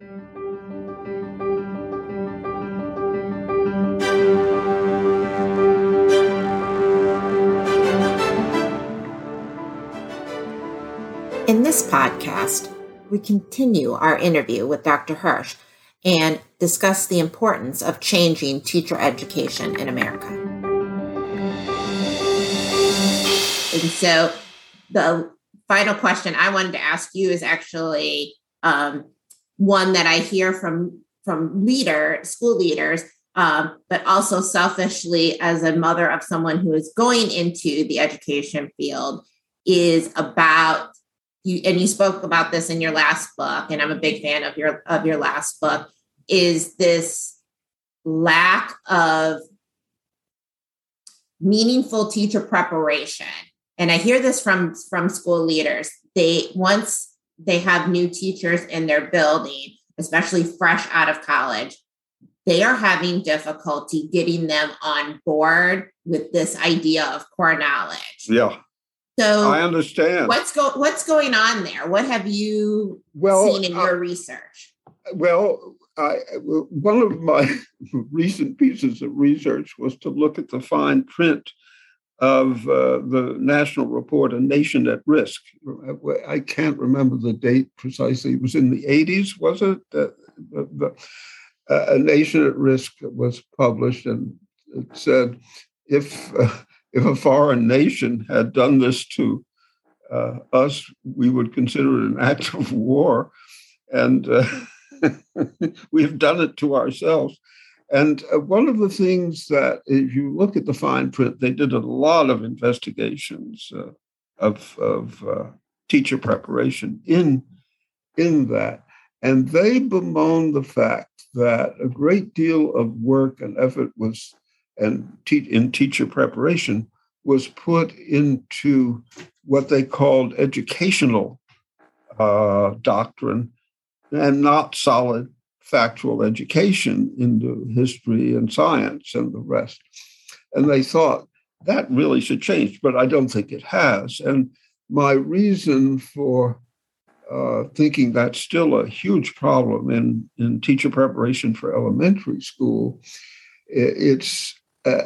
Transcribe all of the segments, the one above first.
In this podcast, we continue our interview with Dr. Hirsch and discuss the importance of changing teacher education in America. And so, the final question I wanted to ask you is actually um, one that I hear from from leader school leaders, um, but also selfishly as a mother of someone who is going into the education field is about you and you spoke about this in your last book and i'm a big fan of your of your last book is this lack of meaningful teacher preparation. And i hear this from from school leaders. They once they have new teachers in their building especially fresh out of college they are having difficulty getting them on board with this idea of core knowledge yeah so I understand. What's go What's going on there? What have you well, seen in uh, your research? Well, I, one of my recent pieces of research was to look at the fine print of uh, the national report, A Nation at Risk. I can't remember the date precisely. It was in the 80s, was it? Uh, the, uh, A Nation at Risk was published, and it said if uh, if a foreign nation had done this to uh, us, we would consider it an act of war. And uh, we have done it to ourselves. And uh, one of the things that, if you look at the fine print, they did a lot of investigations uh, of, of uh, teacher preparation in, in that. And they bemoan the fact that a great deal of work and effort was and te- in teacher preparation was put into what they called educational uh, doctrine and not solid factual education into history and science and the rest. And they thought that really should change, but I don't think it has. And my reason for uh, thinking that's still a huge problem in, in teacher preparation for elementary school, it's uh,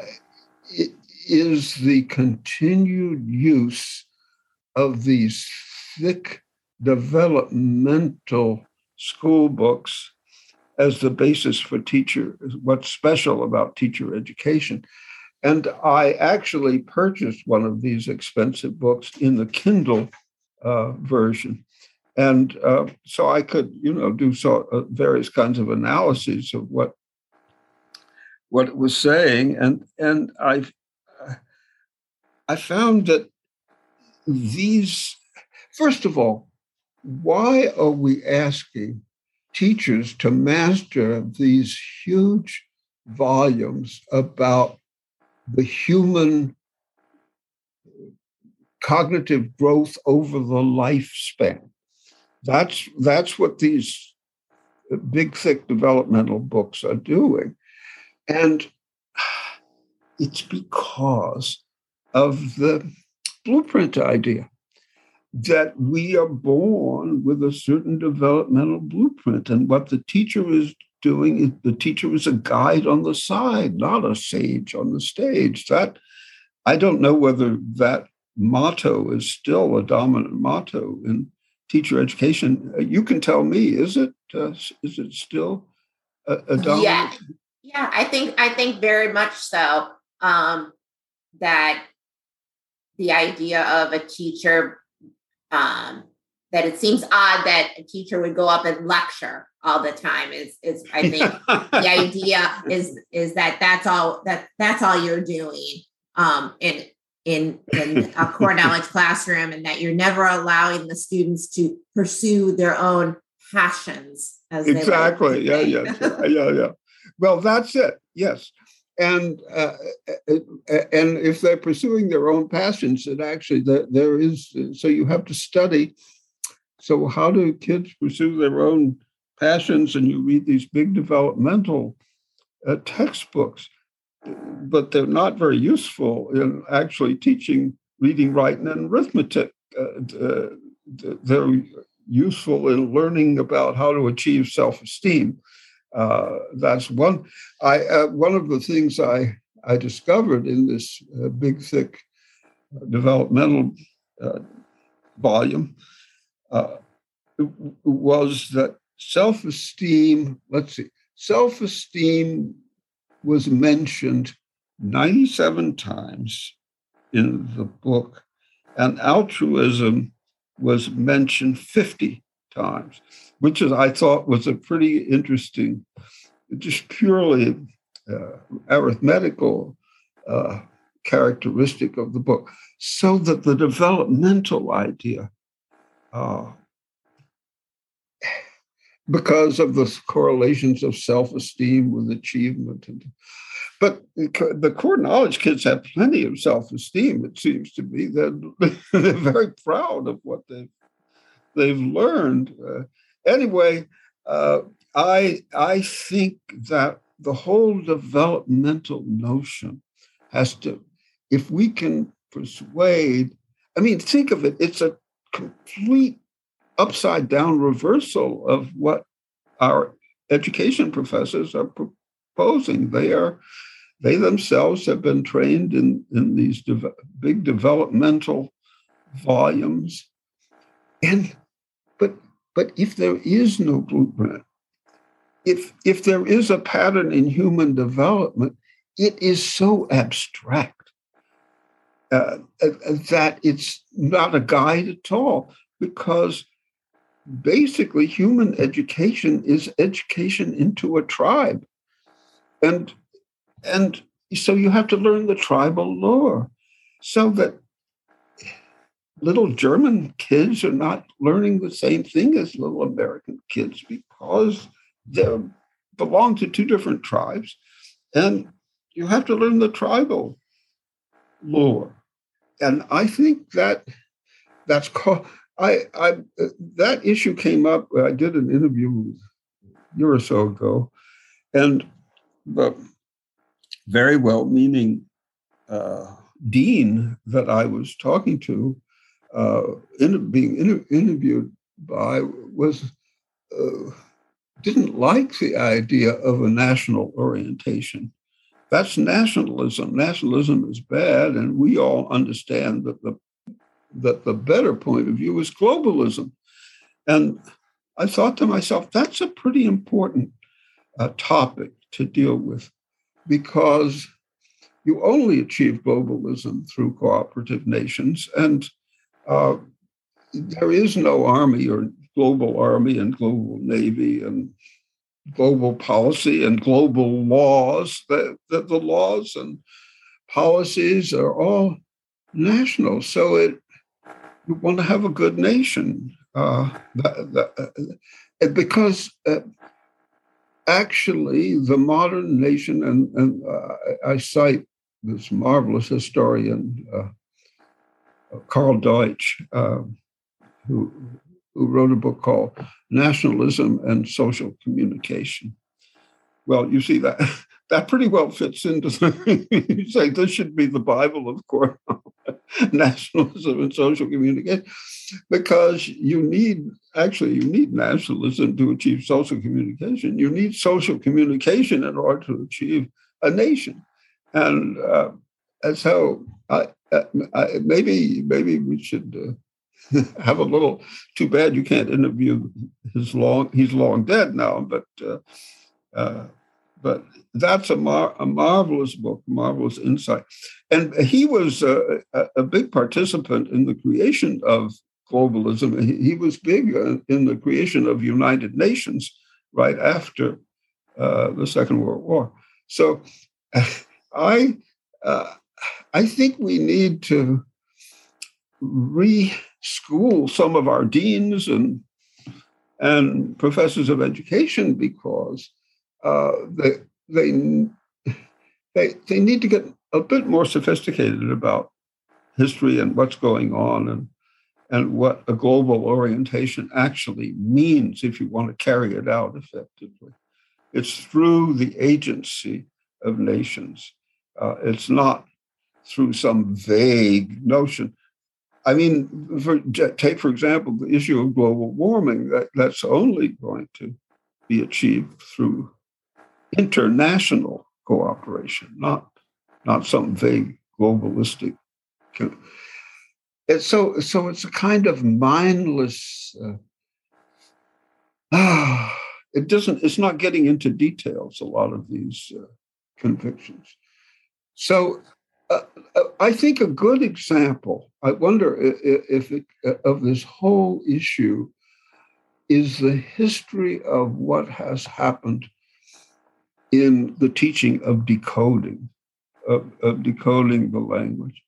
it is the continued use of these thick developmental school books as the basis for teacher what's special about teacher education. And i actually purchased one of these expensive books in the kindle uh, version. And uh, so i could you know do so uh, various kinds of analyses of what what it was saying, and and I I found that these first of all, why are we asking teachers to master these huge volumes about the human cognitive growth over the lifespan? That's that's what these big thick developmental books are doing and it's because of the blueprint idea that we are born with a certain developmental blueprint. And what the teacher is doing is the teacher is a guide on the side, not a sage on the stage. That I don't know whether that motto is still a dominant motto in teacher education. You can tell me, is it? Uh, is it still a, a dominant? Yeah. Yeah, I think I think very much so. Um, that the idea of a teacher um, that it seems odd that a teacher would go up and lecture all the time is is I think the idea is is that that's all that that's all you're doing um, in in in a core knowledge classroom and that you're never allowing the students to pursue their own passions as exactly. Yeah yeah yeah yeah yeah. Well, that's it. Yes, and uh, uh, uh, and if they're pursuing their own passions, it actually there, is. So you have to study. So how do kids pursue their own passions? And you read these big developmental uh, textbooks, but they're not very useful in actually teaching reading, writing, and arithmetic. Uh, uh they're useful in learning about how to achieve self-esteem. Uh, that's one. I uh, one of the things I I discovered in this uh, big thick developmental uh, volume uh, was that self-esteem. Let's see, self-esteem was mentioned 97 times in the book, and altruism was mentioned 50 times, which is, I thought was a pretty interesting, just purely uh, arithmetical uh, characteristic of the book, so that the developmental idea, uh, because of the correlations of self esteem with achievement and but the core knowledge kids have plenty of self-esteem. It seems to me that they're very proud of what they've they've learned. Uh, anyway, uh, I I think that the whole developmental notion has to, if we can persuade. I mean, think of it. It's a complete upside down reversal of what our education professors are proposing. They are they themselves have been trained in, in these de- big developmental volumes. And but if there is no blueprint, if if there is a pattern in human development, it is so abstract uh, uh that it's not a guide at all because basically human education is education into a tribe. And and so you have to learn the tribal lore so that little German kids are not learning the same thing as little American kids because they belong to two different tribes. And you have to learn the tribal lore. And I think that that's called, I, I, that issue came up. I did an interview a year or so ago, and the very well meaning uh, dean that I was talking to, uh, in, being inter- interviewed by, was uh, didn't like the idea of a national orientation. That's nationalism. Nationalism is bad, and we all understand that the that the better point of view is globalism. And I thought to myself, that's a pretty important uh, topic to deal with because you only achieve globalism through cooperative nations. And uh, there is no army or global army and global navy and global policy and global laws. That the, the laws and policies are all national. So it you want to have a good nation. Uh, that, that, uh, because uh, actually the modern nation, and, and uh, I cite this marvelous historian, Karl Deutsch, uh, who, who wrote a book called Nationalism and Social Communication. Well, you see that that pretty well fits into the, you say this should be the Bible of course, nationalism and social communication, because you need actually you need nationalism to achieve social communication. You need social communication in order to achieve a nation, and uh, and so I, I, maybe maybe we should. Uh, have a little too bad you can't interview his long he's long dead now but uh, uh, but that's a, mar- a marvelous book, marvelous insight. And he was a, a, big participant in the creation of globalism. He, he was big uh, in the creation of United Nations right after uh, the Second World War. So I, uh, I think we need to reschool some of our deans and and professors of education because uh, they they they they need to get a bit more sophisticated about history and what's going on and and what a global orientation actually means if you want to carry it out effectively. It's through the agency of nations. Uh, it's not through some vague notion. I mean, for, take for example the issue of global warming. That, that's only going to be achieved through international cooperation, not not some vague globalistic. And so, so it's a kind of mindless. Uh, ah, it doesn't. It's not getting into details. A lot of these uh, convictions. So, I think a good example. I wonder if, it, of this whole issue is the history of what has happened in the teaching of decoding, of, of decoding the language.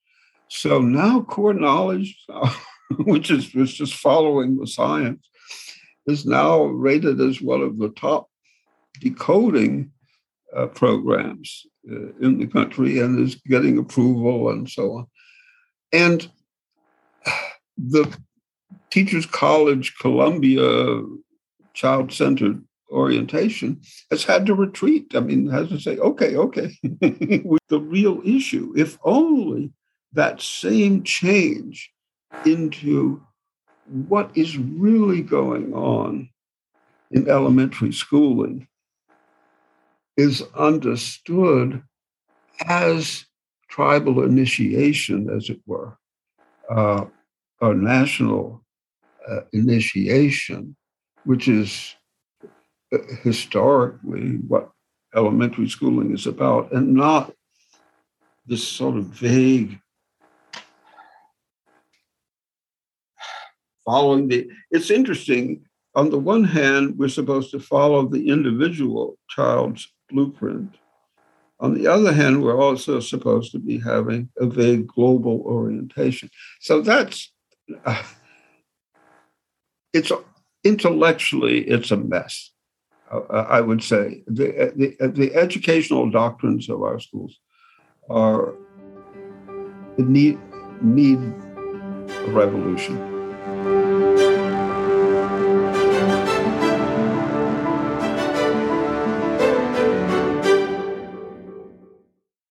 So now core knowledge, which is was just following the science, is now rated as one of the top decoding uh, programs Uh, in the country and is getting approval and so on. And the Teachers College Columbia child centered orientation has had to retreat. I mean, has to say, okay, okay, with the real issue. If only that same change into what is really going on in elementary schooling is understood as tribal initiation, as it were, uh, or national uh, initiation, which is uh, historically what elementary schooling is about, and not this sort of vague following the. It's interesting. On the one hand, we're supposed to follow the individual child's blueprint. On the other hand, we're also supposed to be having a vague global orientation. So that's, uh, it's intellectually, it's a mess. Uh, I would say the, the, the educational doctrines of our schools are need need a revolution.